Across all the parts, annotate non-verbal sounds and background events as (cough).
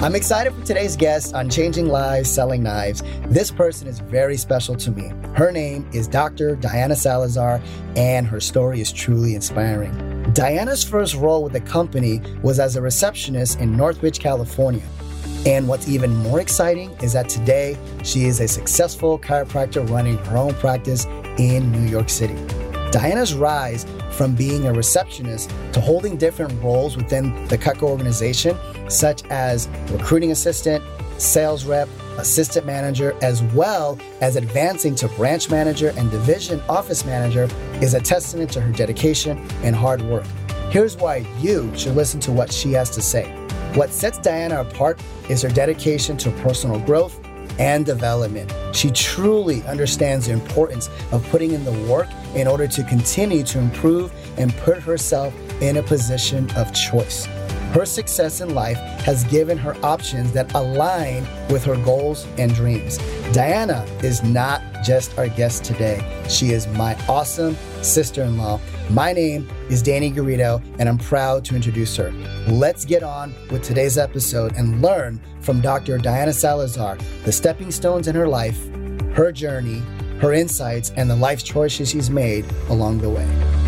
I'm excited for today's guest on Changing Lives, Selling Knives. This person is very special to me. Her name is Dr. Diana Salazar, and her story is truly inspiring. Diana's first role with the company was as a receptionist in Northridge, California. And what's even more exciting is that today she is a successful chiropractor running her own practice in New York City. Diana's rise from being a receptionist to holding different roles within the Cutco organization, such as recruiting assistant, sales rep, assistant manager, as well as advancing to branch manager and division office manager, is a testament to her dedication and hard work. Here's why you should listen to what she has to say. What sets Diana apart is her dedication to personal growth and development. She truly understands the importance of putting in the work in order to continue to improve and put herself in a position of choice. Her success in life has given her options that align with her goals and dreams. Diana is not just our guest today, she is my awesome sister in law. My name is Danny Garrido, and I'm proud to introduce her. Let's get on with today's episode and learn from Dr. Diana Salazar the stepping stones in her life, her journey, her insights, and the life choices she's made along the way.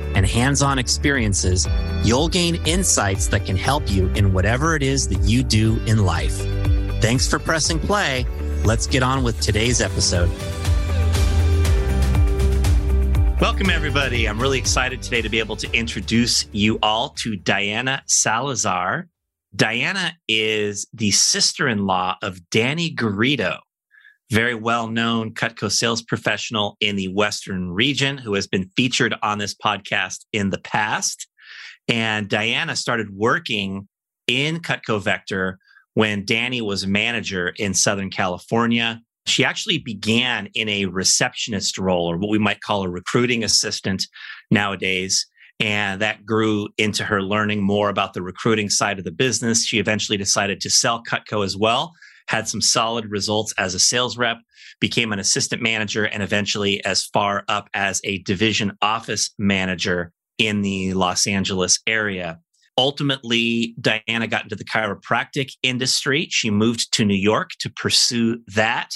and hands on experiences, you'll gain insights that can help you in whatever it is that you do in life. Thanks for pressing play. Let's get on with today's episode. Welcome, everybody. I'm really excited today to be able to introduce you all to Diana Salazar. Diana is the sister in law of Danny Garrido, very well known Cutco sales professional in the Western region who has been featured on this podcast in the past. And Diana started working in Cutco Vector when Danny was manager in Southern California. She actually began in a receptionist role, or what we might call a recruiting assistant nowadays. And that grew into her learning more about the recruiting side of the business. She eventually decided to sell Cutco as well, had some solid results as a sales rep, became an assistant manager, and eventually as far up as a division office manager in the Los Angeles area. Ultimately, Diana got into the chiropractic industry. She moved to New York to pursue that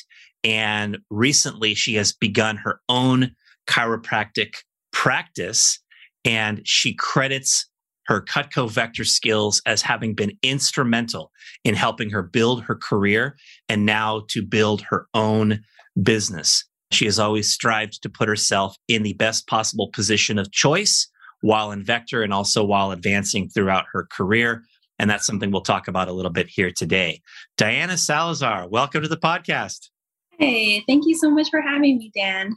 and recently, she has begun her own chiropractic practice. And she credits her Cutco Vector skills as having been instrumental in helping her build her career and now to build her own business. She has always strived to put herself in the best possible position of choice while in Vector and also while advancing throughout her career. And that's something we'll talk about a little bit here today. Diana Salazar, welcome to the podcast. Hey, thank you so much for having me, Dan.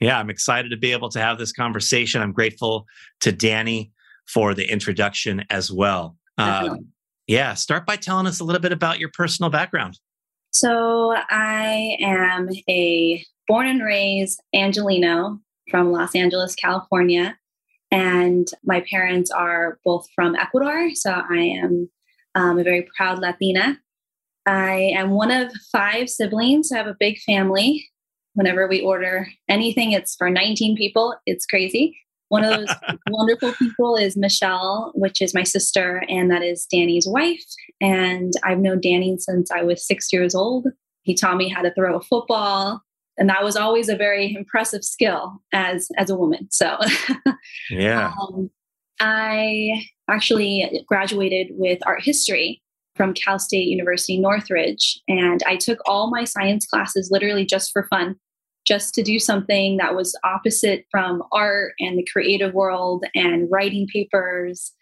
Yeah, I'm excited to be able to have this conversation. I'm grateful to Danny for the introduction as well. Um, yeah, start by telling us a little bit about your personal background. So, I am a born and raised Angeleno from Los Angeles, California. And my parents are both from Ecuador. So, I am um, a very proud Latina. I am one of five siblings. I have a big family. Whenever we order anything, it's for 19 people. It's crazy. One of those (laughs) wonderful people is Michelle, which is my sister, and that is Danny's wife. And I've known Danny since I was six years old. He taught me how to throw a football, and that was always a very impressive skill as as a woman. So, (laughs) yeah, um, I actually graduated with art history from Cal State University Northridge. And I took all my science classes literally just for fun, just to do something that was opposite from art and the creative world and writing papers.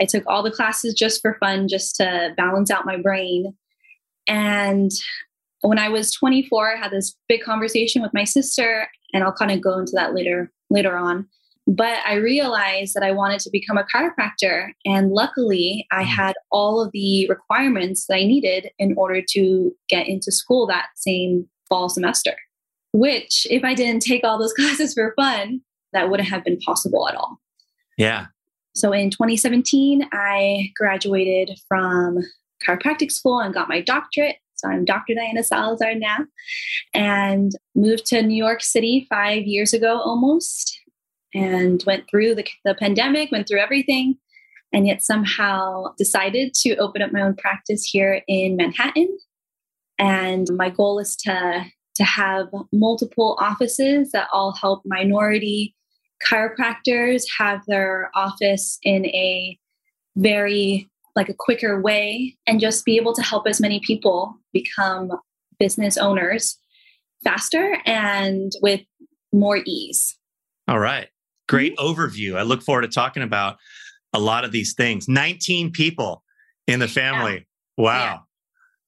I took all the classes just for fun, just to balance out my brain. And when I was 24, I had this big conversation with my sister, and I'll kind of go into that later later on. But I realized that I wanted to become a chiropractor. And luckily, I mm. had all of the requirements that I needed in order to get into school that same fall semester, which, if I didn't take all those (laughs) classes for fun, that wouldn't have been possible at all. Yeah. So in 2017, I graduated from chiropractic school and got my doctorate. So I'm Dr. Diana Salazar now and moved to New York City five years ago almost and went through the, the pandemic, went through everything, and yet somehow decided to open up my own practice here in Manhattan. And my goal is to, to have multiple offices that all help minority chiropractors have their office in a very like a quicker way and just be able to help as many people become business owners faster and with more ease. All right. Great mm-hmm. overview. I look forward to talking about a lot of these things. 19 people in the family. Yeah. Wow. Yeah.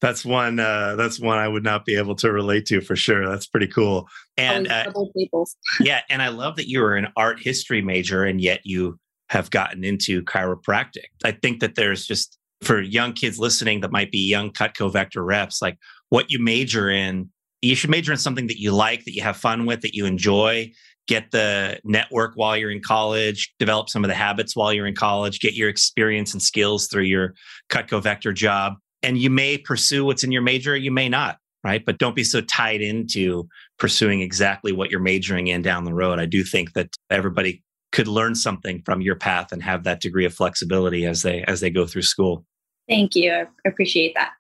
That's one uh, that's one I would not be able to relate to for sure. That's pretty cool. And uh, (laughs) yeah, and I love that you were an art history major and yet you have gotten into chiropractic. I think that there's just for young kids listening that might be young Cutco Vector reps, like what you major in, you should major in something that you like, that you have fun with, that you enjoy, get the network while you're in college, develop some of the habits while you're in college, get your experience and skills through your Cutco Vector job. And you may pursue what's in your major, you may not, right? But don't be so tied into pursuing exactly what you're majoring in down the road. I do think that everybody could learn something from your path and have that degree of flexibility as they as they go through school. Thank you. I appreciate that.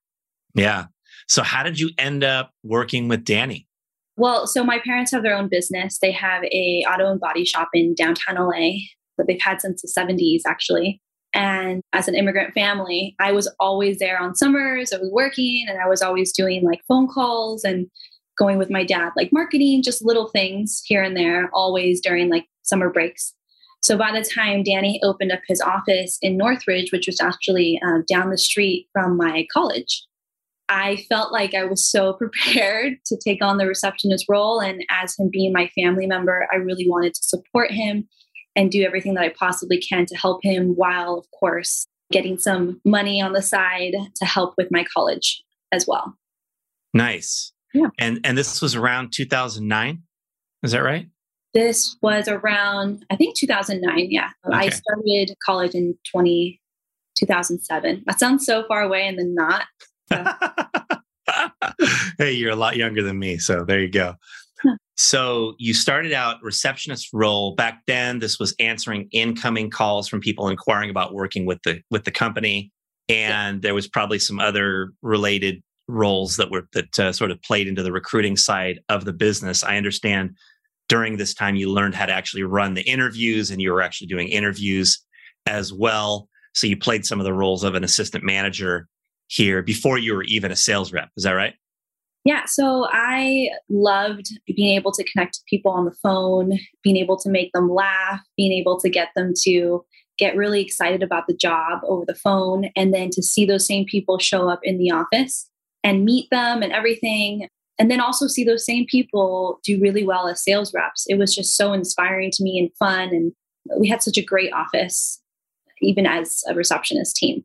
Yeah. So how did you end up working with Danny? Well, so my parents have their own business. They have a auto and body shop in downtown LA that they've had since the 70s actually. And as an immigrant family, I was always there on summers. I was working and I was always doing like phone calls and going with my dad, like marketing, just little things here and there, always during like summer breaks. So by the time Danny opened up his office in Northridge, which was actually uh, down the street from my college, I felt like I was so (laughs) prepared to take on the receptionist role. And as him being my family member, I really wanted to support him and do everything that I possibly can to help him while, of course, getting some money on the side to help with my college as well. Nice. Yeah. And and this was around 2009. Is that right? This was around I think 2009, yeah. Okay. I started college in 20 2007. That sounds so far away and then not. (laughs) hey, you're a lot younger than me. So there you go. So you started out receptionist role back then. This was answering incoming calls from people inquiring about working with the with the company, and yeah. there was probably some other related roles that were that uh, sort of played into the recruiting side of the business. I understand during this time you learned how to actually run the interviews, and you were actually doing interviews as well. So you played some of the roles of an assistant manager here before you were even a sales rep. Is that right? Yeah. So I loved being able to connect to people on the phone, being able to make them laugh, being able to get them to get really excited about the job over the phone, and then to see those same people show up in the office and meet them and everything. And then also see those same people do really well as sales reps. It was just so inspiring to me and fun. And we had such a great office, even as a receptionist team.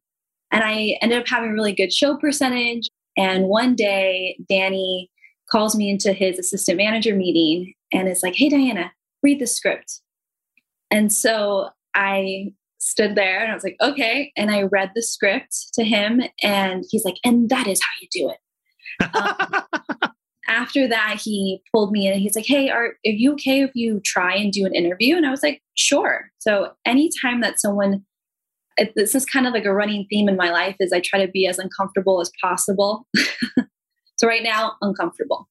And I ended up having a really good show percentage. And one day, Danny calls me into his assistant manager meeting and is like, Hey, Diana, read the script. And so I stood there and I was like, Okay. And I read the script to him. And he's like, And that is how you do it. um, (laughs) after that, he pulled me in and he's like, Hey, are, are you okay if you try and do an interview? And I was like, Sure. So anytime that someone it, this is kind of like a running theme in my life is I try to be as uncomfortable as possible. (laughs) so right now, uncomfortable.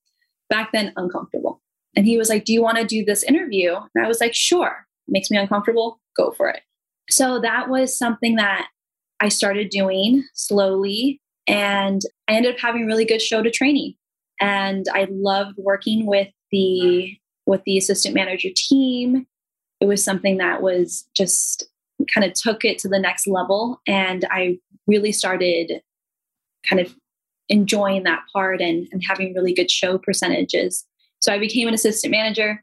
Back then, uncomfortable. And he was like, Do you want to do this interview? And I was like, Sure. makes me uncomfortable. Go for it. So that was something that I started doing slowly. and I ended up having really good show to training. And I loved working with the with the assistant manager team. It was something that was just kind of took it to the next level. And I really started kind of enjoying that part and, and having really good show percentages. So I became an assistant manager.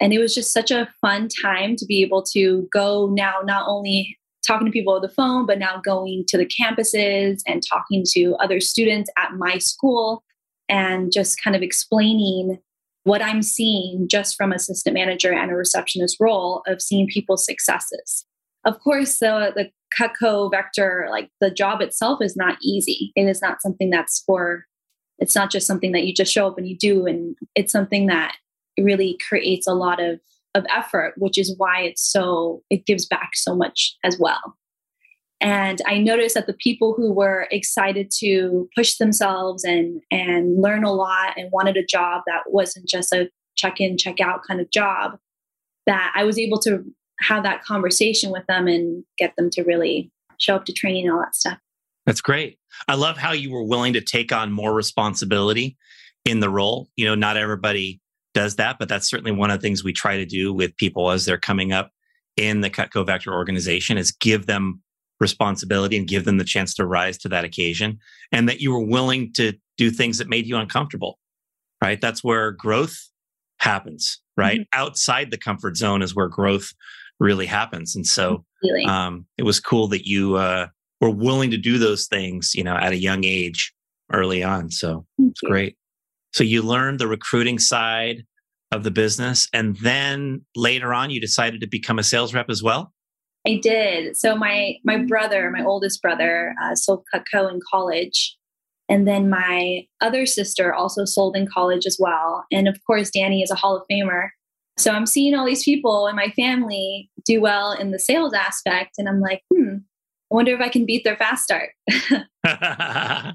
And it was just such a fun time to be able to go now, not only talking to people over the phone, but now going to the campuses and talking to other students at my school and just kind of explaining what I'm seeing just from assistant manager and a receptionist role of seeing people's successes. Of course, the, the Cutco vector, like the job itself is not easy. It is not something that's for, it's not just something that you just show up and you do. And it's something that really creates a lot of, of effort, which is why it's so, it gives back so much as well. And I noticed that the people who were excited to push themselves and and learn a lot and wanted a job that wasn't just a check in, check out kind of job, that I was able to have that conversation with them and get them to really show up to training and all that stuff. That's great. I love how you were willing to take on more responsibility in the role. You know, not everybody does that, but that's certainly one of the things we try to do with people as they're coming up in the Cutco Vector organization is give them responsibility and give them the chance to rise to that occasion and that you were willing to do things that made you uncomfortable right that's where growth happens right mm-hmm. outside the comfort zone is where growth really happens and so um, it was cool that you uh, were willing to do those things you know at a young age early on so Thank it's you. great so you learned the recruiting side of the business and then later on you decided to become a sales rep as well I did. So my my brother, my oldest brother, uh, sold Cutco in college, and then my other sister also sold in college as well. And of course, Danny is a Hall of Famer. So I'm seeing all these people in my family do well in the sales aspect, and I'm like, hmm, I wonder if I can beat their fast start. (laughs) (laughs)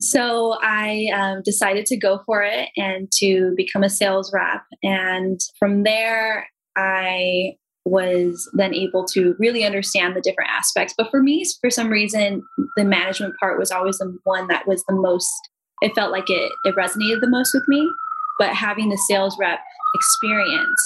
so I um, decided to go for it and to become a sales rep. And from there, I was then able to really understand the different aspects. But for me, for some reason, the management part was always the one that was the most, it felt like it, it resonated the most with me. But having the sales rep experience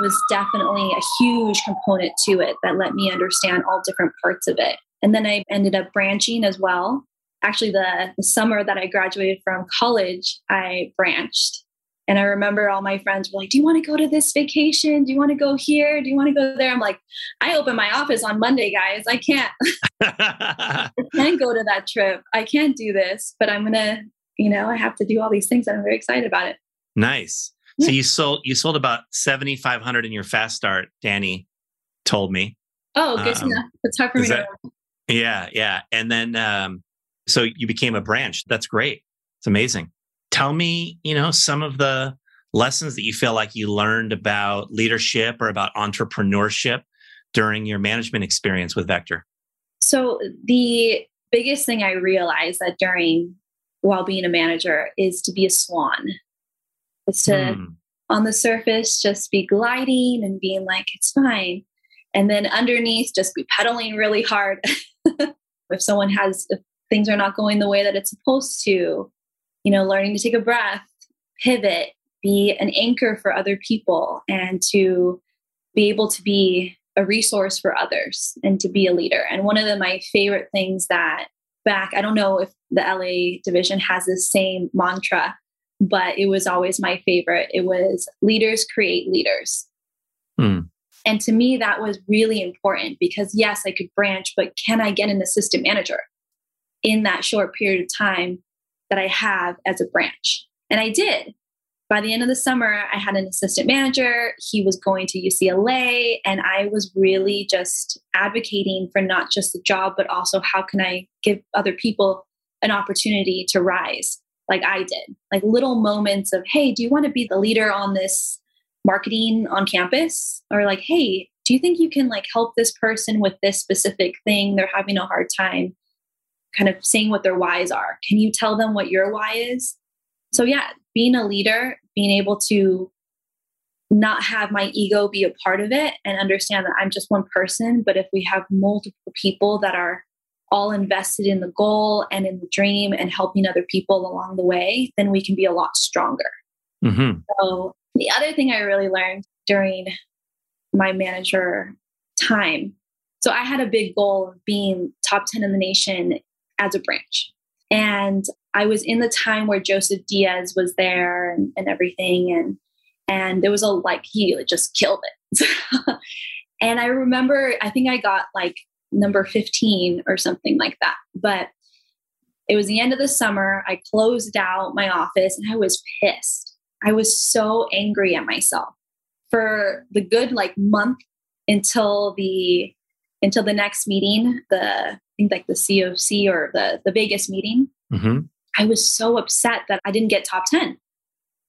was definitely a huge component to it that let me understand all different parts of it. And then I ended up branching as well. Actually, the, the summer that I graduated from college, I branched and I remember all my friends were like, Do you want to go to this vacation? Do you want to go here? Do you want to go there? I'm like, I open my office on Monday, guys. I can't. (laughs) (laughs) I can't go to that trip. I can't do this, but I'm going to, you know, I have to do all these things I'm very excited about it. Nice. So you sold you sold about 7500 in your fast start, Danny told me. Oh, good um, to know. It's hard for me that, to Yeah, yeah. And then um so you became a branch. That's great. It's amazing tell me, you know, some of the lessons that you feel like you learned about leadership or about entrepreneurship during your management experience with Vector? So, the biggest thing I realized that during while being a manager is to be a swan. It's to, hmm. on the surface, just be gliding and being like, it's fine. And then underneath, just be pedaling really hard. (laughs) if someone has, if things are not going the way that it's supposed to, you know, learning to take a breath, pivot, be an anchor for other people, and to be able to be a resource for others and to be a leader. And one of the, my favorite things that back, I don't know if the LA division has the same mantra, but it was always my favorite. It was leaders create leaders. Hmm. And to me, that was really important because yes, I could branch, but can I get an assistant manager in that short period of time that I have as a branch. And I did. By the end of the summer, I had an assistant manager. He was going to UCLA, and I was really just advocating for not just the job, but also how can I give other people an opportunity to rise like I did. Like little moments of, hey, do you want to be the leader on this marketing on campus? Or like, hey, do you think you can like help this person with this specific thing? They're having a hard time kind of seeing what their whys are. Can you tell them what your why is? So, yeah, being a leader, being able to not have my ego be a part of it and understand that I'm just one person. But if we have multiple people that are all invested in the goal and in the dream and helping other people along the way, then we can be a lot stronger. Mm-hmm. So, the other thing I really learned during my manager time so, I had a big goal of being top 10 in the nation as a branch. And I was in the time where Joseph Diaz was there and, and everything. And and there was a like he just killed it. (laughs) and I remember I think I got like number 15 or something like that. But it was the end of the summer. I closed out my office and I was pissed. I was so angry at myself for the good like month until the until the next meeting, the I think like the COC or the the Vegas meeting. Mm-hmm. I was so upset that I didn't get top 10.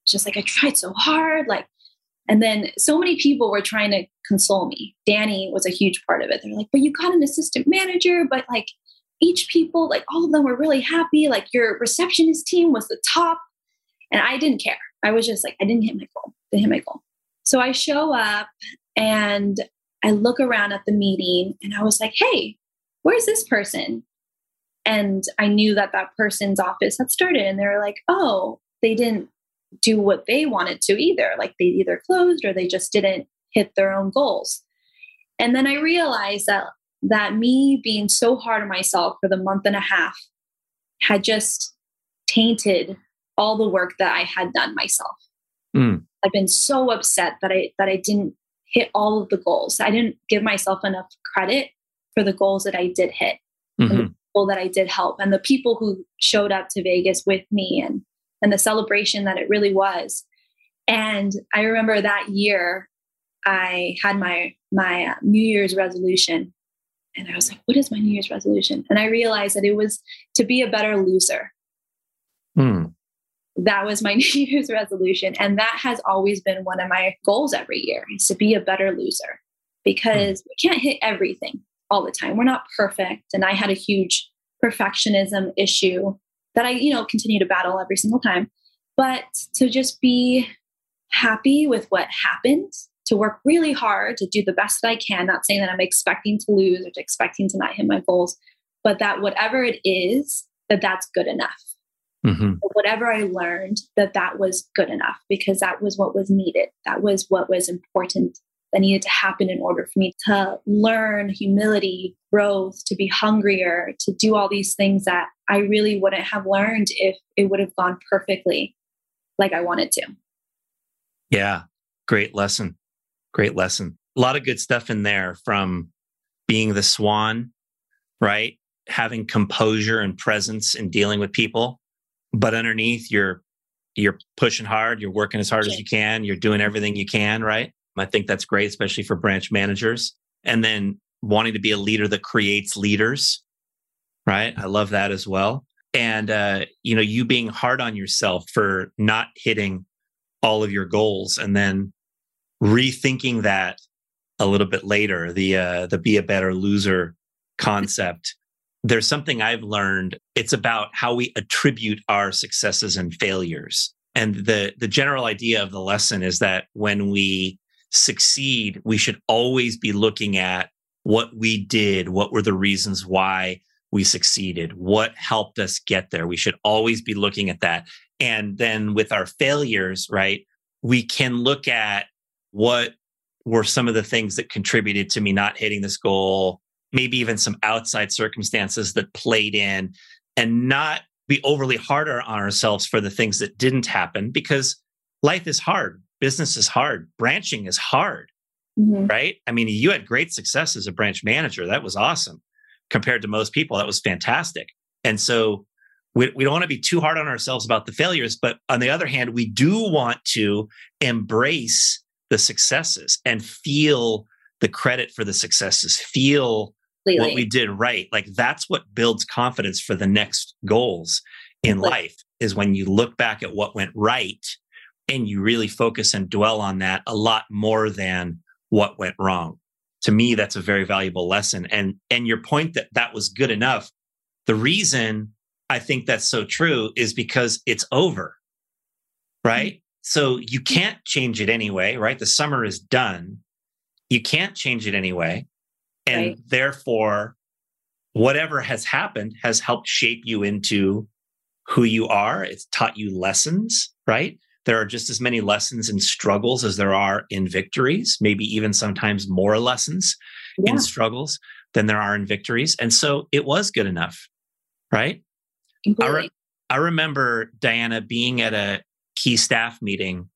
Just like I tried so hard, like and then so many people were trying to console me. Danny was a huge part of it. They're like, but you got an assistant manager, but like each people, like all of them were really happy. Like your receptionist team was the top. And I didn't care. I was just like, I didn't hit my goal. Didn't hit my goal. So I show up and I look around at the meeting and I was like, hey, where's this person? And I knew that that person's office had started and they were like, oh, they didn't do what they wanted to either. Like they either closed or they just didn't hit their own goals. And then I realized that that me being so hard on myself for the month and a half had just tainted all the work that I had done myself. Mm. I've been so upset that I that I didn't hit all of the goals. I didn't give myself enough credit for the goals that I did hit, mm-hmm. and the people that I did help, and the people who showed up to Vegas with me, and and the celebration that it really was. And I remember that year, I had my my uh, New Year's resolution, and I was like, "What is my New Year's resolution?" And I realized that it was to be a better loser. Mm that was my (laughs) New Year's resolution. And that has always been one of my goals every year is to be a better loser because we can't hit everything all the time. We're not perfect. And I had a huge perfectionism issue that I, you know, continue to battle every single time. But to just be happy with what happened, to work really hard, to do the best that I can, not saying that I'm expecting to lose or expecting to not hit my goals, but that whatever it is, that that's good enough mm-hmm. whatever I learned, that that was good enough because that was what was needed. That was what was important that needed to happen in order for me to learn humility, growth, to be hungrier, to do all these things that I really wouldn't have learned if it would have gone perfectly like I wanted to. Yeah, great lesson. Great lesson. A lot of good stuff in there from being the swan, right? Having composure and presence in dealing with people, but underneath you're you're pushing hard you're working as hard as you can you're doing everything you can right i think that's great especially for branch managers and then wanting to be a leader that creates leaders right i love that as well and uh, you know you being hard on yourself for not hitting all of your goals and then rethinking that a little bit later the uh, the be a better loser concept there's something I've learned. It's about how we attribute our successes and failures. And the, the general idea of the lesson is that when we succeed, we should always be looking at what we did, what were the reasons why we succeeded, what helped us get there. We should always be looking at that. And then with our failures, right, we can look at what were some of the things that contributed to me not hitting this goal maybe even some outside circumstances that played in and not be overly harder on ourselves for the things that didn't happen because life is hard business is hard branching is hard mm-hmm. right i mean you had great success as a branch manager that was awesome compared to most people that was fantastic and so we, we don't want to be too hard on ourselves about the failures but on the other hand we do want to embrace the successes and feel the credit for the successes feel Completely. what we did right. Like that's what builds confidence for the next goals in Completely. life is when you look back at what went right and you really focus and dwell on that a lot more than what went wrong. To me, that's a very valuable lesson. And and your point that that was good enough. The reason I think that's so true is because it's over. Right? So you can't change it anyway, right? The summer is done. You can't change it anyway. And right. therefore, whatever has happened has helped shape you into who you are. It's taught you lessons, right? There are just as many lessons in struggles as there are in victories, maybe even sometimes more lessons yeah. in struggles than there are in victories. And so it was good enough, right? I, re- I remember Diana being at a key staff meeting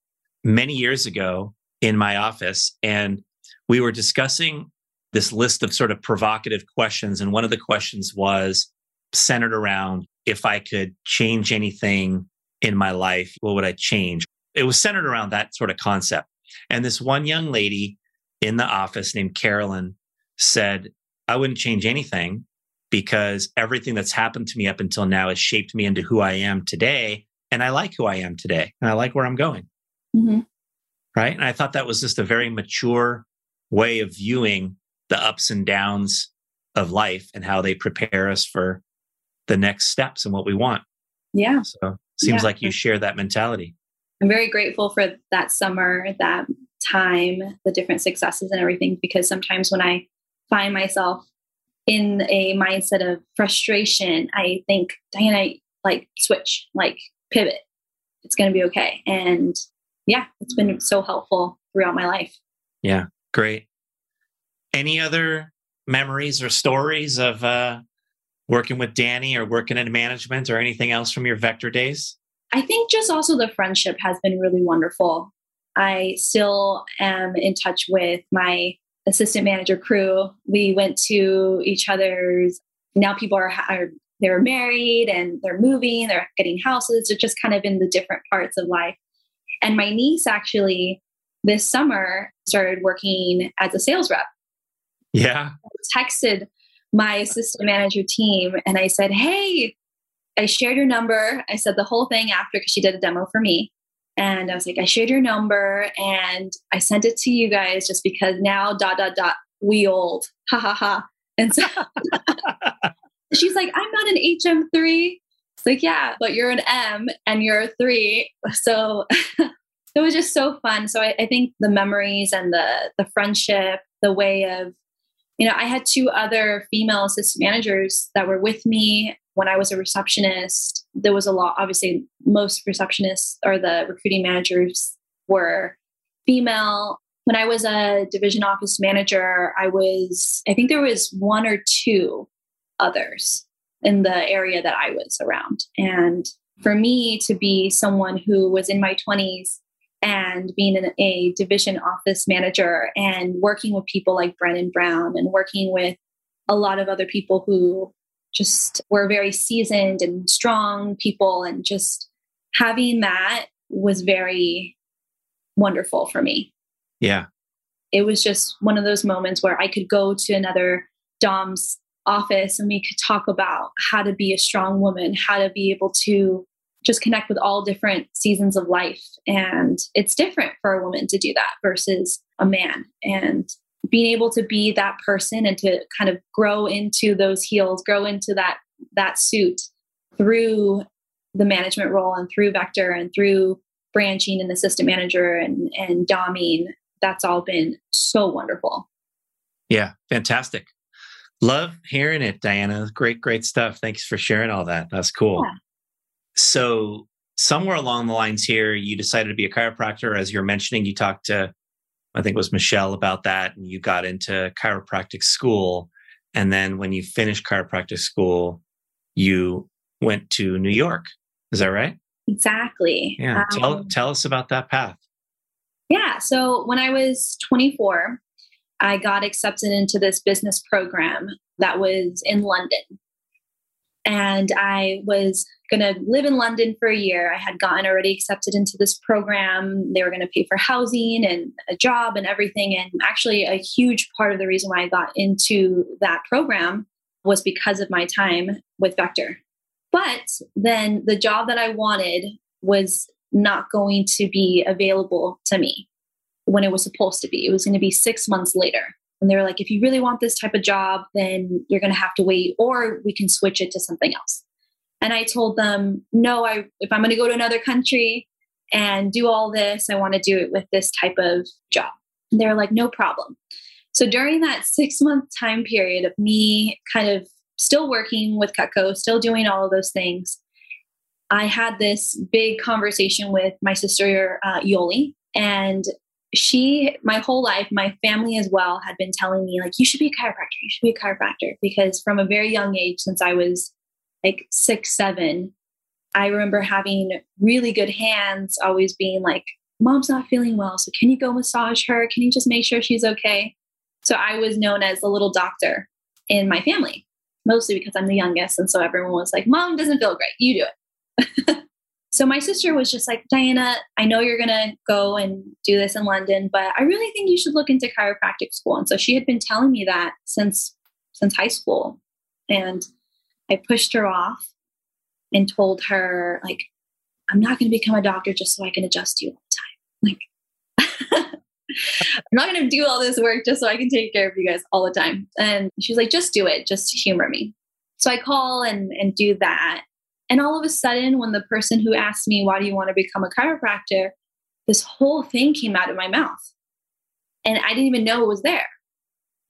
many years ago in my office, and we were discussing this list of sort of provocative questions. And one of the questions was centered around if I could change anything in my life, what would I change? It was centered around that sort of concept. And this one young lady in the office named Carolyn said, I wouldn't change anything because everything that's happened to me up until now has shaped me into who I am today. And I like who I am today. And I like where I'm going. Mm-hmm. Right. And I thought that was just a very mature way of viewing the ups and downs of life and how they prepare us for the next steps and what we want. Yeah. So seems yeah. like you share that mentality. I'm very grateful for that summer, that time, the different successes and everything, because sometimes when I find myself in a mindset of frustration, I think, Diana, like switch, like pivot. It's going to be okay. And yeah, it's been so helpful throughout my life. Yeah, great. Any other memories or stories of uh, working with Danny or working in management or anything else from your vector days? I think just also the friendship has been really wonderful. I still am in touch with my assistant manager crew. We went to each other's. Now people are, are they're married and they're moving. They're getting houses. They're just kind of in the different parts of life. And my niece actually this summer started working as a sales rep. Yeah. I texted my assistant manager team and I said, Hey, I shared your number. I said the whole thing after because she did a demo for me. And I was like, I shared your number and I sent it to you guys just because now dot dot dot we old. (laughs) Ha ha ha. And so (laughs) she's like, I'm not an HM3. It's like, yeah, but you're an M and you're a three. So (laughs) it was just so fun. So I, I think the memories and the the friendship, the way of you know, I had two other female assistant managers that were with me when I was a receptionist. There was a lot, obviously, most receptionists or the recruiting managers were female. When I was a division office manager, I was, I think there was one or two others in the area that I was around. And for me to be someone who was in my 20s and being an, a division office manager and working with people like Brennan Brown and working with a lot of other people who just were very seasoned and strong people and just having that was very wonderful for me. Yeah. It was just one of those moments where I could go to another Dom's office and we could talk about how to be a strong woman, how to be able to just connect with all different seasons of life. And it's different for a woman to do that versus a man. And being able to be that person and to kind of grow into those heels, grow into that that suit through the management role and through vector and through branching and assistant manager and and doming that's all been so wonderful yeah fantastic love hearing it diana great great stuff thanks for sharing all that that's cool yeah. So somewhere along the lines here, you decided to be a chiropractor. As you're mentioning, you talked to, I think it was Michelle about that, and you got into chiropractic school. And then when you finished chiropractic school, you went to New York. Is that right? Exactly. Yeah. Um, tell tell us about that path. Yeah. So when I was 24, I got accepted into this business program that was in London. And I was going to live in London for a year. I had gotten already accepted into this program. They were going to pay for housing and a job and everything. And actually, a huge part of the reason why I got into that program was because of my time with Vector. But then the job that I wanted was not going to be available to me when it was supposed to be. It was going to be six months later. And they were like, if you really want this type of job, then you're going to have to wait, or we can switch it to something else. And I told them, no, I if I'm going to go to another country and do all this, I want to do it with this type of job. And they're like, no problem. So during that six month time period of me kind of still working with Cutco, still doing all of those things, I had this big conversation with my sister, uh, Yoli, and she, my whole life, my family as well, had been telling me, like, you should be a chiropractor, you should be a chiropractor. Because from a very young age, since I was like six, seven, I remember having really good hands, always being like, mom's not feeling well. So can you go massage her? Can you just make sure she's okay? So I was known as the little doctor in my family, mostly because I'm the youngest. And so everyone was like, mom doesn't feel great. You do it. (laughs) so my sister was just like, Diana, I know you're going to go and do this in London, but I really think you should look into chiropractic school. And so she had been telling me that since, since high school. And I pushed her off and told her, like, I'm not going to become a doctor just so I can adjust you all the time. Like, (laughs) I'm not going to do all this work just so I can take care of you guys all the time. And she's like, just do it, just humor me. So I call and, and do that. And all of a sudden, when the person who asked me, why do you want to become a chiropractor? This whole thing came out of my mouth. And I didn't even know it was there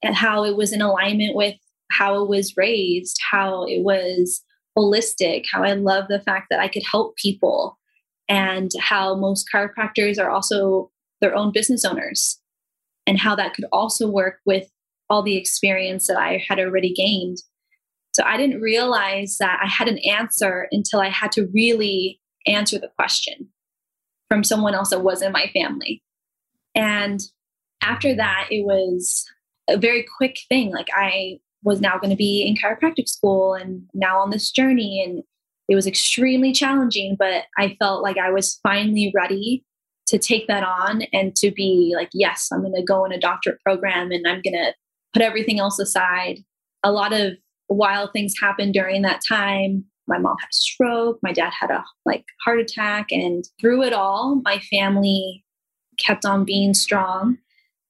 and how it was in alignment with how it was raised, how it was holistic, how I love the fact that I could help people, and how most chiropractors are also their own business owners, and how that could also work with all the experience that I had already gained. So I didn't realize that I had an answer until I had to really answer the question from someone else that was in my family. And after that, it was a very quick thing. Like I was now going to be in chiropractic school and now on this journey. And it was extremely challenging, but I felt like I was finally ready to take that on and to be like, yes, I'm going to go in a doctorate program and I'm going to put everything else aside. A lot of wild things happened during that time. My mom had a stroke, my dad had a like heart attack and through it all, my family kept on being strong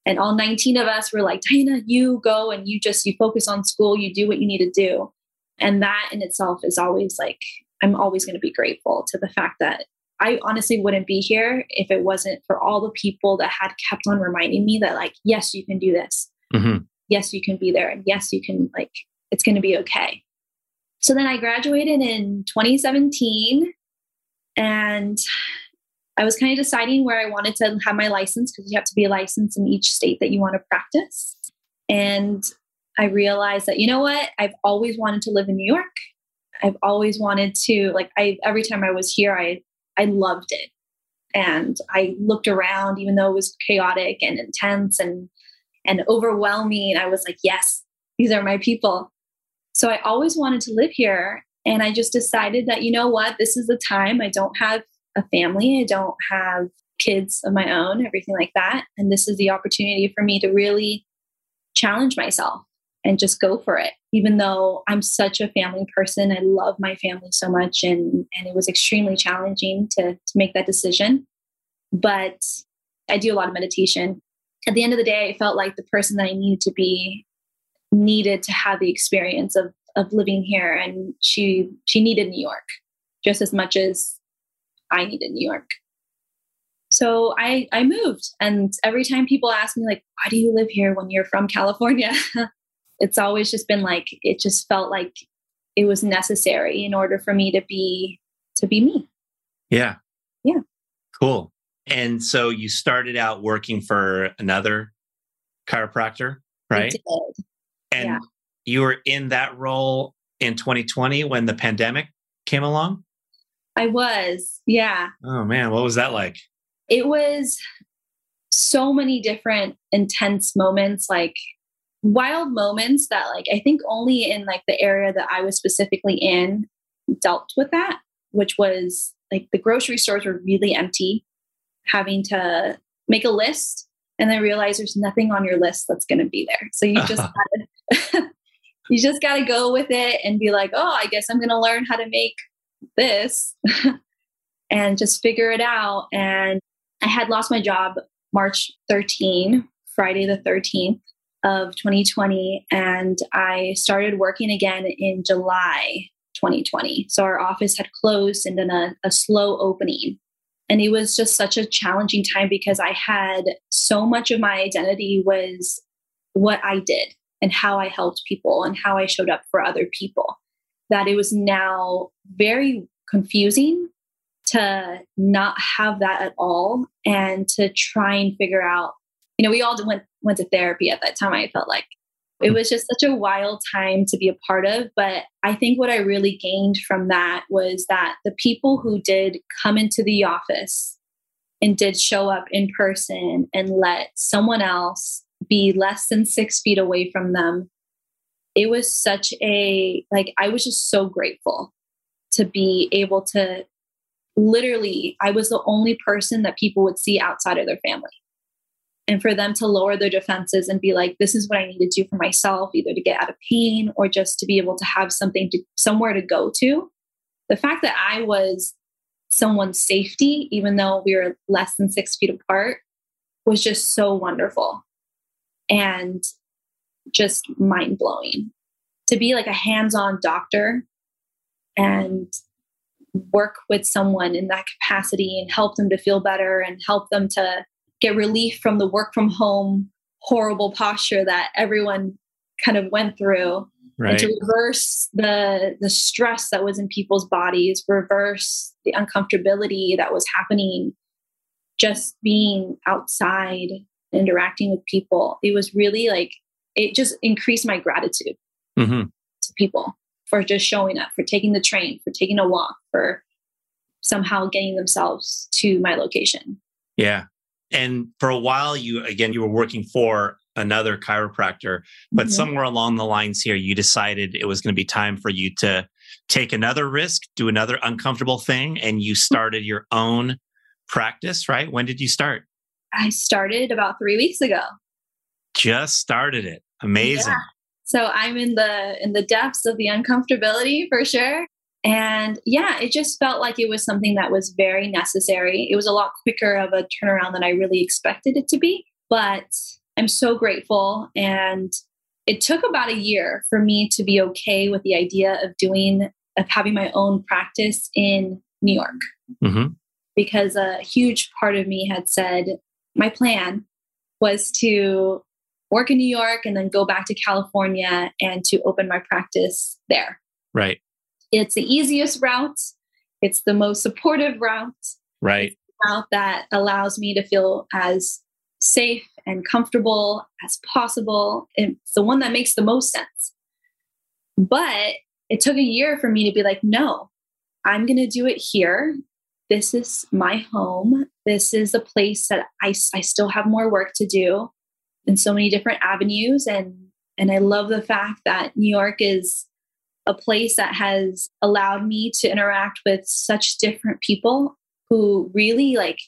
and all 19 of us were like diana you go and you just you focus on school you do what you need to do. And that in itself is always like i'm always going to be grateful to the fact that i honestly wouldn't be here if it wasn't for all the people that had kept on reminding me that like yes you can do this. Mm-hmm. yes you can be there. And yes you can like it's going to be okay. So then i graduated in 2017 and I was kind of deciding where I wanted to have my license because you have to be licensed in each state that you want to practice. And I realized that, you know what? I've always wanted to live in New York. I've always wanted to, like, I, every time I was here, I, I loved it. And I looked around, even though it was chaotic and intense and, and overwhelming. I was like, yes, these are my people. So I always wanted to live here. And I just decided that, you know what? This is the time. I don't have a family. I don't have kids of my own, everything like that. And this is the opportunity for me to really challenge myself and just go for it. Even though I'm such a family person, I love my family so much, and and it was extremely challenging to to make that decision. But I do a lot of meditation. At the end of the day, I felt like the person that I needed to be needed to have the experience of of living here, and she she needed New York just as much as I needed New York. So I I moved and every time people ask me like why do you live here when you're from California? (laughs) it's always just been like it just felt like it was necessary in order for me to be to be me. Yeah. Yeah. Cool. And so you started out working for another chiropractor, right? And yeah. you were in that role in 2020 when the pandemic came along? I was, yeah. Oh man, what was that like? It was so many different intense moments, like wild moments that like I think only in like the area that I was specifically in dealt with that, which was like the grocery stores were really empty, having to make a list and then realize there's nothing on your list that's going to be there. So you just (laughs) gotta, (laughs) you just got to go with it and be like, oh, I guess I'm going to learn how to make this (laughs) and just figure it out. And I had lost my job March 13, Friday the 13th of 2020. And I started working again in July 2020. So our office had closed and then a, a slow opening. And it was just such a challenging time because I had so much of my identity was what I did. and how I helped people and how I showed up for other people. That it was now very confusing to not have that at all and to try and figure out, you know, we all went went to therapy at that time, I felt like. It was just such a wild time to be a part of. But I think what I really gained from that was that the people who did come into the office and did show up in person and let someone else be less than six feet away from them, it was such a, like, I was just so grateful to be able to literally, I was the only person that people would see outside of their family. And for them to lower their defenses and be like, this is what I need to do for myself, either to get out of pain or just to be able to have something to somewhere to go to. The fact that I was someone's safety, even though we were less than six feet apart, was just so wonderful and just mind blowing. To be like a hands on doctor and work with someone in that capacity and help them to feel better and help them to get relief from the work from home horrible posture that everyone kind of went through right. and to reverse the the stress that was in people's bodies reverse the uncomfortability that was happening just being outside interacting with people it was really like it just increased my gratitude mm-hmm. to people for just showing up, for taking the train, for taking a walk, for somehow getting themselves to my location. Yeah. And for a while, you, again, you were working for another chiropractor, but mm-hmm. somewhere along the lines here, you decided it was going to be time for you to take another risk, do another uncomfortable thing, and you started your own practice, right? When did you start? I started about three weeks ago. Just started it. Amazing. Yeah. So I'm in the in the depths of the uncomfortability for sure. And yeah, it just felt like it was something that was very necessary. It was a lot quicker of a turnaround than I really expected it to be, but I'm so grateful and it took about a year for me to be okay with the idea of doing of having my own practice in New York. Mm-hmm. Because a huge part of me had said my plan was to work in New York and then go back to California and to open my practice there. Right. It's the easiest route. It's the most supportive route. Right. route that allows me to feel as safe and comfortable as possible. It's the one that makes the most sense. But it took a year for me to be like, no, I'm going to do it here. This is my home. This is a place that I, I still have more work to do in so many different avenues. And and I love the fact that New York is a place that has allowed me to interact with such different people who really like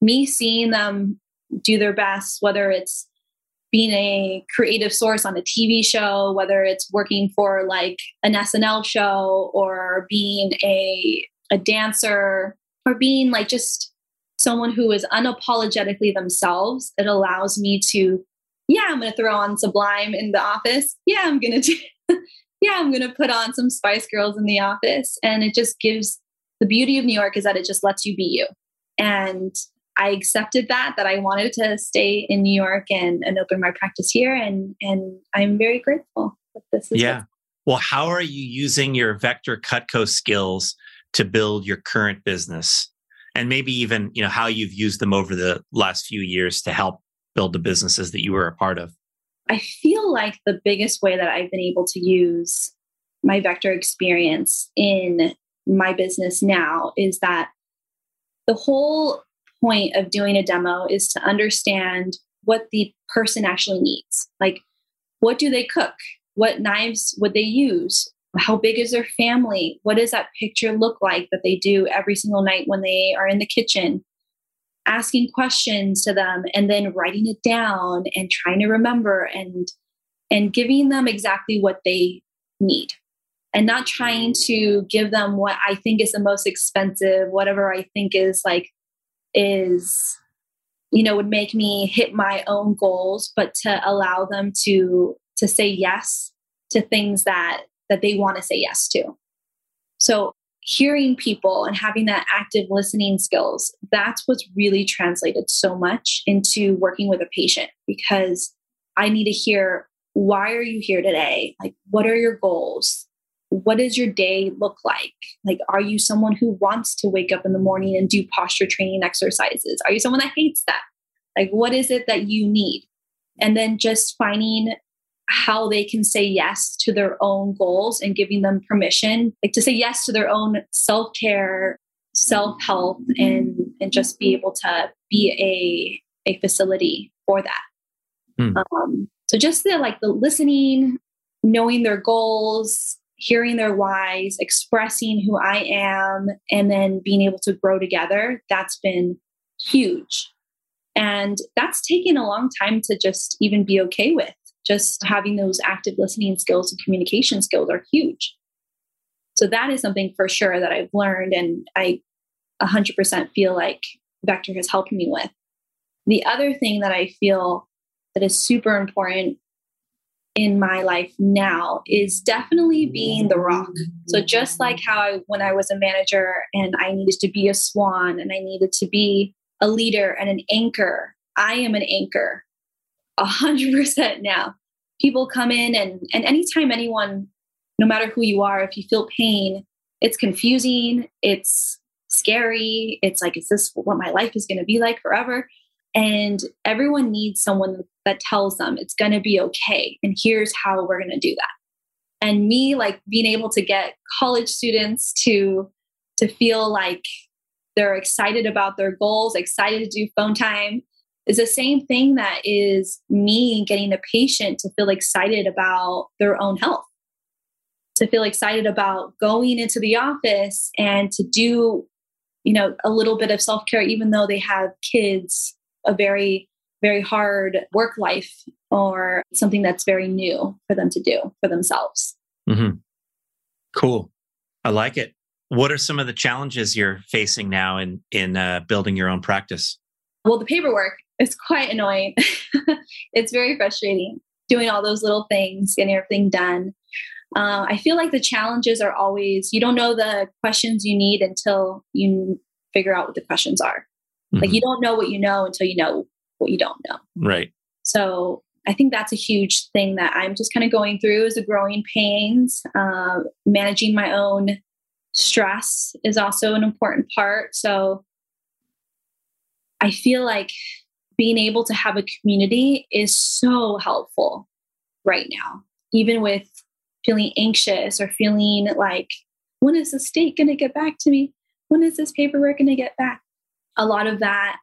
me seeing them do their best whether it's being a creative source on a TV show, whether it's working for like an SNL show or being a a dancer or being like just someone who is unapologetically themselves, it allows me to yeah, I'm going to throw on Sublime in the office. Yeah, I'm going to (laughs) yeah, I'm going to put on some Spice Girls in the office. And it just gives the beauty of New York is that it just lets you be you. And I accepted that, that I wanted to stay in New York and, and open my practice here. And, and I'm very grateful that this is. Yeah. Well, how are you using your Vector Cutco skills to build your current business? And maybe even, you know, how you've used them over the last few years to help build the businesses that you were a part of? I feel like the biggest way that I've been able to use my vector experience in my business now is that the whole point of doing a demo is to understand what the person actually needs. Like, what do they cook? What knives would they use? How big is their family? What does that picture look like that they do every single night when they are in the kitchen? Asking questions to them and then writing it down and trying to remember and and giving them exactly what they need and not trying to give them what I think is the most expensive, whatever I think is like is you know would make me hit my own goals, but to allow them to to say yes to things that that they want to say yes to. So hearing people and having that active listening skills, that's what's really translated so much into working with a patient because I need to hear why are you here today? Like, what are your goals? What does your day look like? Like, are you someone who wants to wake up in the morning and do posture training exercises? Are you someone that hates that? Like, what is it that you need? And then just finding how they can say yes to their own goals and giving them permission, like to say yes to their own self care, self help, and and just be able to be a a facility for that. Hmm. Um, so just the like the listening, knowing their goals, hearing their whys, expressing who I am, and then being able to grow together. That's been huge. And that's taken a long time to just even be okay with. Just having those active listening skills and communication skills are huge. So that is something for sure that I've learned and I 100% feel like Vector has helped me with. The other thing that I feel that is super important in my life now is definitely being the rock. So just like how I, when I was a manager and I needed to be a swan and I needed to be a leader and an anchor. I am an anchor a hundred percent now. People come in and and anytime anyone, no matter who you are, if you feel pain, it's confusing, it's scary, it's like, is this what my life is gonna be like forever? And everyone needs someone that tells them it's gonna be okay. And here's how we're gonna do that. And me like being able to get college students to to feel like they're excited about their goals, excited to do phone time, is the same thing that is me getting the patient to feel excited about their own health, to feel excited about going into the office and to do, you know, a little bit of self care, even though they have kids, a very, very hard work life or something that's very new for them to do for themselves. Mm-hmm. Cool. I like it. What are some of the challenges you're facing now in in uh, building your own practice? Well, the paperwork is quite annoying. (laughs) it's very frustrating doing all those little things, getting everything done. Uh, I feel like the challenges are always you don't know the questions you need until you figure out what the questions are. Mm-hmm. Like you don't know what you know until you know what you don't know. Right. So I think that's a huge thing that I'm just kind of going through is the growing pains, uh, managing my own stress is also an important part. So I feel like being able to have a community is so helpful right now, even with feeling anxious or feeling like, when is the state going to get back to me? When is this paperwork going to get back? A lot of that,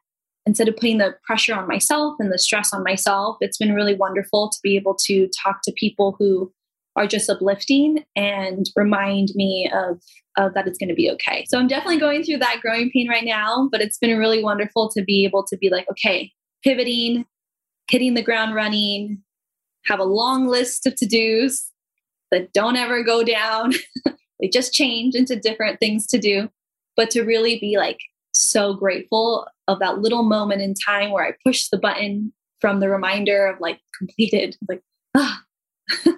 instead of putting the pressure on myself and the stress on myself, it's been really wonderful to be able to talk to people who are just uplifting and remind me of, of that it's going to be okay. So I'm definitely going through that growing pain right now, but it's been really wonderful to be able to be like, okay, pivoting, hitting the ground running, have a long list of to dos that don't ever go down. (laughs) they just change into different things to do, but to really be like so grateful of that little moment in time where I push the button from the reminder of like completed, (laughs) like, ah. (laughs) so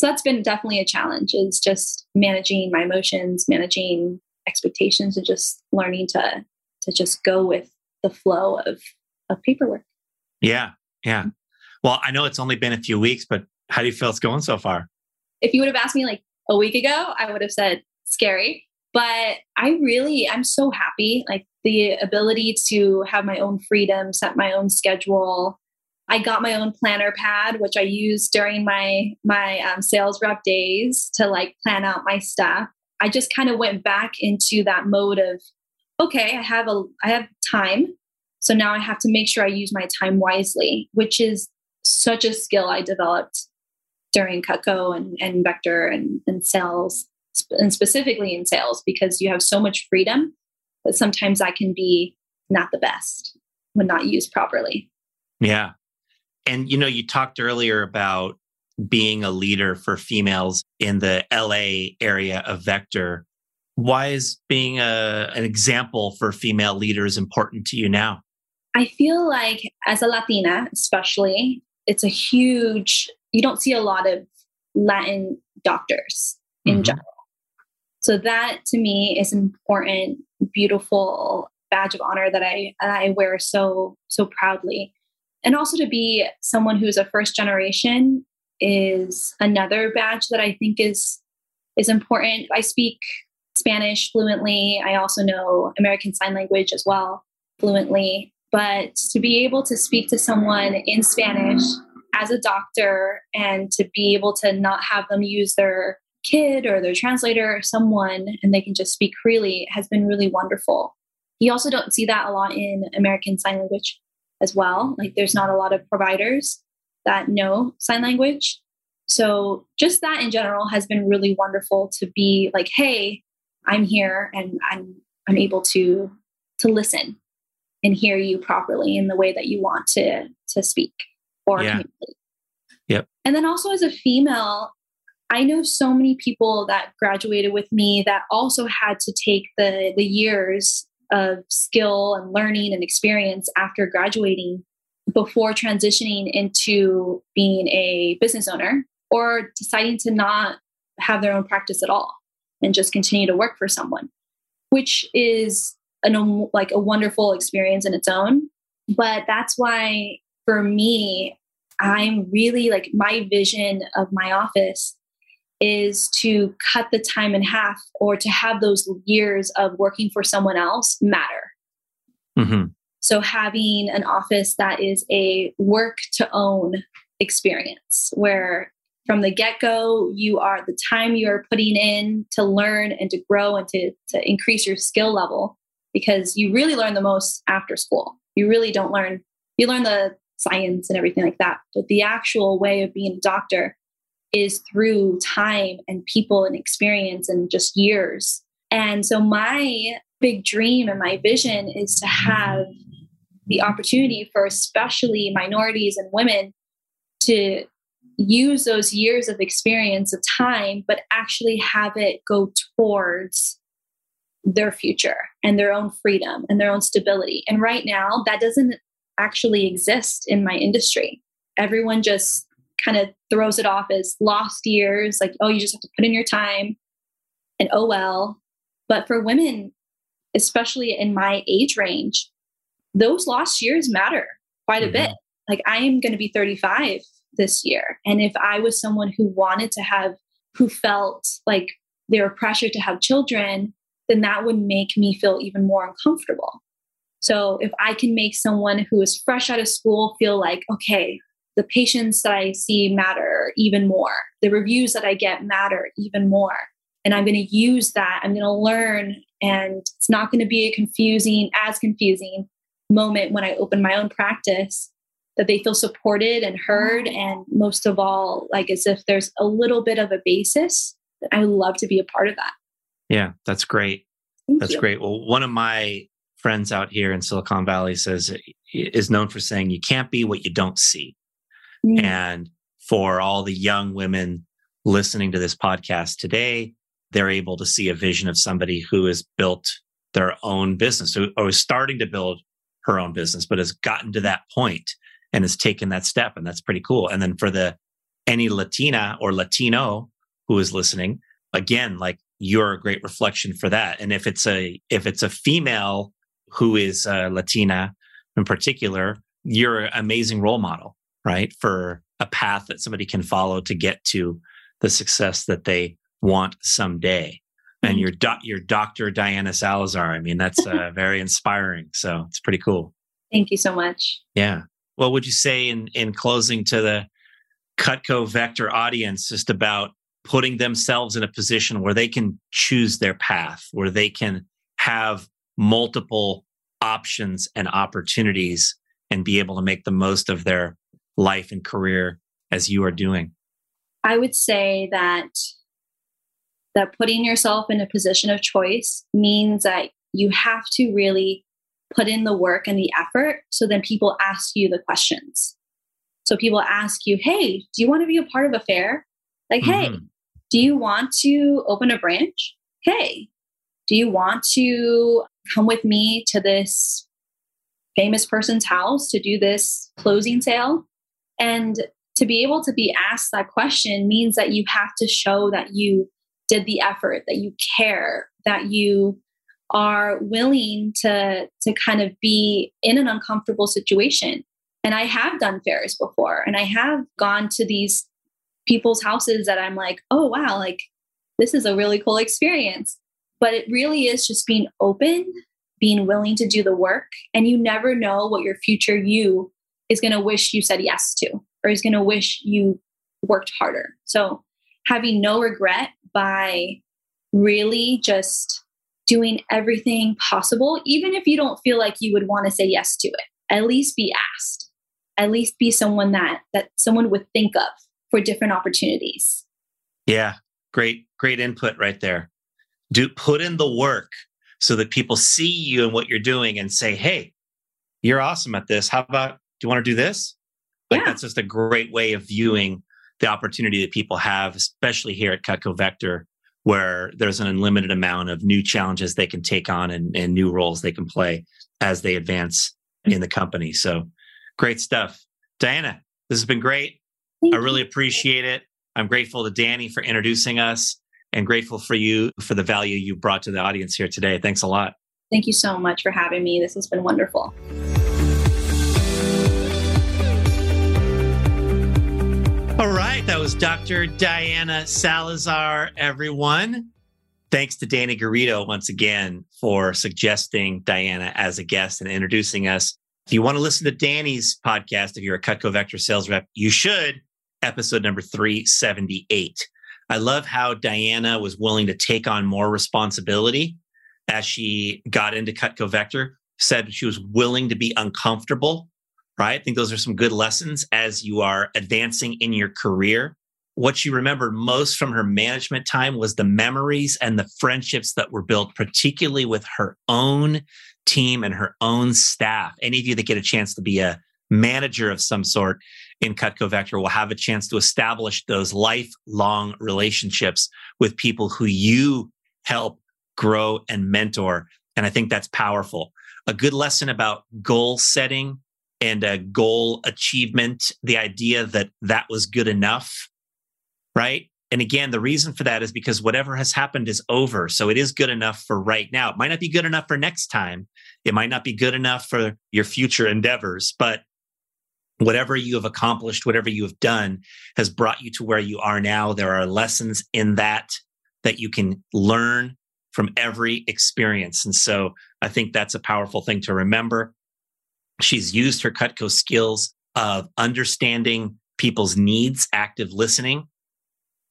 that's been definitely a challenge is just managing my emotions managing expectations and just learning to to just go with the flow of of paperwork. Yeah yeah. Well i know it's only been a few weeks but how do you feel it's going so far? If you would have asked me like a week ago i would have said scary. But i really i'm so happy like the ability to have my own freedom set my own schedule. I got my own planner pad, which I use during my my um, sales rep days to like plan out my stuff. I just kind of went back into that mode of, okay, I have a I have time, so now I have to make sure I use my time wisely, which is such a skill I developed during Cutco and, and Vector and, and sales, and specifically in sales, because you have so much freedom, but sometimes I can be not the best when not used properly. Yeah, and you know, you talked earlier about being a leader for females in the LA area of Vector. Why is being a, an example for female leaders important to you now? I feel like as a Latina, especially, it's a huge, you don't see a lot of Latin doctors in mm-hmm. general. So that to me is an important, beautiful badge of honor that I, I wear so, so proudly and also to be someone who's a first generation is another badge that I think is is important. I speak Spanish fluently. I also know American Sign Language as well fluently. But to be able to speak to someone in Spanish as a doctor and to be able to not have them use their kid or their translator or someone and they can just speak freely has been really wonderful. You also don't see that a lot in American Sign Language as well. Like there's not a lot of providers that know sign language. So just that in general has been really wonderful to be like, hey, I'm here and I'm I'm able to to listen and hear you properly in the way that you want to to speak or yeah. communicate. Yep. And then also as a female, I know so many people that graduated with me that also had to take the the years of skill and learning and experience after graduating before transitioning into being a business owner or deciding to not have their own practice at all and just continue to work for someone which is an like a wonderful experience in its own but that's why for me i'm really like my vision of my office is to cut the time in half or to have those years of working for someone else matter. Mm-hmm. So, having an office that is a work to own experience where from the get go, you are the time you are putting in to learn and to grow and to, to increase your skill level because you really learn the most after school. You really don't learn, you learn the science and everything like that. But the actual way of being a doctor is through time and people and experience and just years. And so my big dream and my vision is to have the opportunity for especially minorities and women to use those years of experience of time, but actually have it go towards their future and their own freedom and their own stability. And right now, that doesn't actually exist in my industry. Everyone just kind of throws it off as lost years, like, oh, you just have to put in your time and oh well. But for women, especially in my age range, those lost years matter quite a mm-hmm. bit. Like I am going to be 35 this year. And if I was someone who wanted to have, who felt like they were pressured to have children, then that would make me feel even more uncomfortable. So if I can make someone who is fresh out of school feel like, okay, the patients that I see matter even more. The reviews that I get matter even more. And I'm going to use that. I'm going to learn. And it's not going to be a confusing, as confusing moment when I open my own practice that they feel supported and heard. Mm-hmm. And most of all, like as if there's a little bit of a basis. I would love to be a part of that. Yeah, that's great. Thank that's you. great. Well, one of my friends out here in Silicon Valley says is known for saying you can't be what you don't see. Mm. And for all the young women listening to this podcast today, they're able to see a vision of somebody who has built their own business or is starting to build her own business, but has gotten to that point and has taken that step. And that's pretty cool. And then for the any Latina or Latino who is listening, again, like you're a great reflection for that. And if it's a if it's a female who is uh, Latina in particular, you're an amazing role model right? For a path that somebody can follow to get to the success that they want someday. And mm-hmm. your doc, your Dr. Diana Salazar, I mean, that's uh, (laughs) very inspiring. So it's pretty cool. Thank you so much. Yeah. What would you say in in closing to the Cutco Vector audience, just about putting themselves in a position where they can choose their path, where they can have multiple options and opportunities and be able to make the most of their life and career as you are doing? I would say that that putting yourself in a position of choice means that you have to really put in the work and the effort so then people ask you the questions. So people ask you, "Hey, do you want to be a part of a fair?" Like, mm-hmm. "Hey, do you want to open a branch?" "Hey, do you want to come with me to this famous person's house to do this closing sale?" And to be able to be asked that question means that you have to show that you did the effort, that you care, that you are willing to to kind of be in an uncomfortable situation. And I have done fairs before and I have gone to these people's houses that I'm like, oh, wow, like this is a really cool experience. But it really is just being open, being willing to do the work. And you never know what your future you is going to wish you said yes to or is going to wish you worked harder. So having no regret by really just doing everything possible, even if you don't feel like you would want to say yes to it, at least be asked. At least be someone that that someone would think of for different opportunities. Yeah, great, great input right there. Do put in the work so that people see you and what you're doing and say, "Hey, you're awesome at this. How about do you want to do this?" Like yeah. that's just a great way of viewing the opportunity that people have, especially here at Cutco Vector, where there's an unlimited amount of new challenges they can take on and, and new roles they can play as they advance in the company. So great stuff. Diana, this has been great. Thank I really appreciate it. I'm grateful to Danny for introducing us and grateful for you for the value you brought to the audience here today. Thanks a lot. Thank you so much for having me. This has been wonderful. All right, that was Dr. Diana Salazar, everyone. Thanks to Danny Garrido once again for suggesting Diana as a guest and introducing us. If you want to listen to Danny's podcast, if you're a Cutco Vector sales rep, you should. Episode number 378. I love how Diana was willing to take on more responsibility as she got into Cutco Vector, said she was willing to be uncomfortable right? I think those are some good lessons as you are advancing in your career. What she remembered most from her management time was the memories and the friendships that were built, particularly with her own team and her own staff. Any of you that get a chance to be a manager of some sort in Cutco Vector will have a chance to establish those lifelong relationships with people who you help grow and mentor. And I think that's powerful. A good lesson about goal setting and a goal achievement, the idea that that was good enough, right? And again, the reason for that is because whatever has happened is over. So it is good enough for right now. It might not be good enough for next time. It might not be good enough for your future endeavors, but whatever you have accomplished, whatever you have done has brought you to where you are now. There are lessons in that that you can learn from every experience. And so I think that's a powerful thing to remember. She's used her Cutco skills of understanding people's needs, active listening,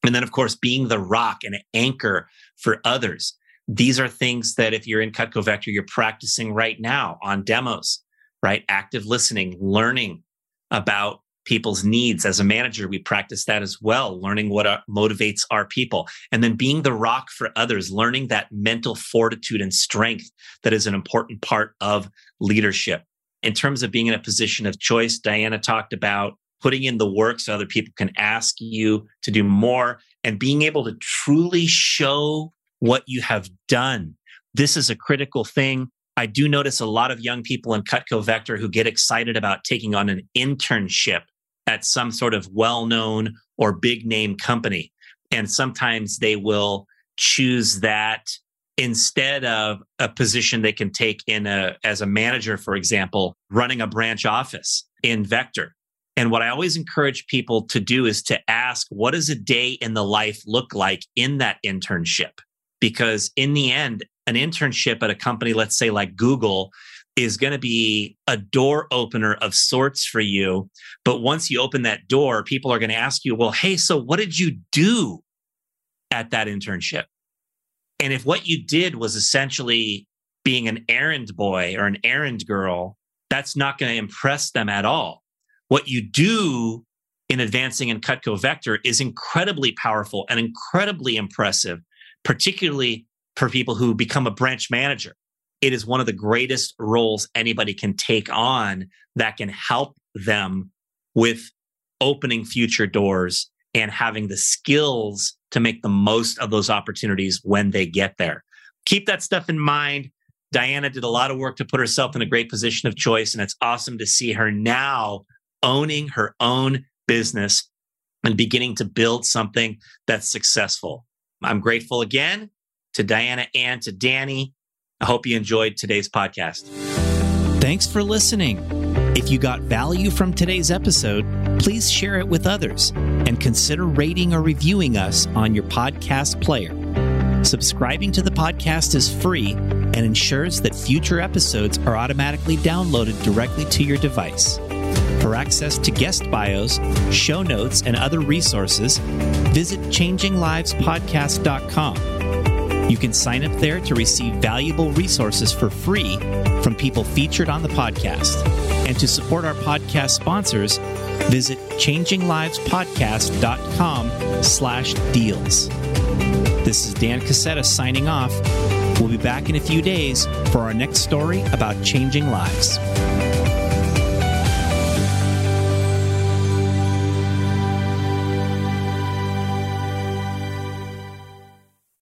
and then, of course, being the rock and anchor for others. These are things that if you're in Cutco Vector, you're practicing right now on demos, right? Active listening, learning about people's needs. As a manager, we practice that as well, learning what uh, motivates our people. And then being the rock for others, learning that mental fortitude and strength that is an important part of leadership in terms of being in a position of choice, Diana talked about putting in the work so other people can ask you to do more and being able to truly show what you have done. This is a critical thing. I do notice a lot of young people in Cutco Vector who get excited about taking on an internship at some sort of well known or big name company. And sometimes they will choose that instead of a position they can take in a as a manager for example running a branch office in vector and what i always encourage people to do is to ask what does a day in the life look like in that internship because in the end an internship at a company let's say like google is going to be a door opener of sorts for you but once you open that door people are going to ask you well hey so what did you do at that internship and if what you did was essentially being an errand boy or an errand girl, that's not going to impress them at all. What you do in advancing in Cutco Vector is incredibly powerful and incredibly impressive, particularly for people who become a branch manager. It is one of the greatest roles anybody can take on that can help them with opening future doors and having the skills to make the most of those opportunities when they get there. Keep that stuff in mind. Diana did a lot of work to put herself in a great position of choice, and it's awesome to see her now owning her own business and beginning to build something that's successful. I'm grateful again to Diana and to Danny. I hope you enjoyed today's podcast. Thanks for listening. If you got value from today's episode, please share it with others and consider rating or reviewing us on your podcast player. Subscribing to the podcast is free and ensures that future episodes are automatically downloaded directly to your device. For access to guest bios, show notes, and other resources, visit changinglivespodcast.com. You can sign up there to receive valuable resources for free from people featured on the podcast. And to support our podcast sponsors, visit changinglivespodcast.com slash deals. This is Dan Casetta signing off. We'll be back in a few days for our next story about changing lives.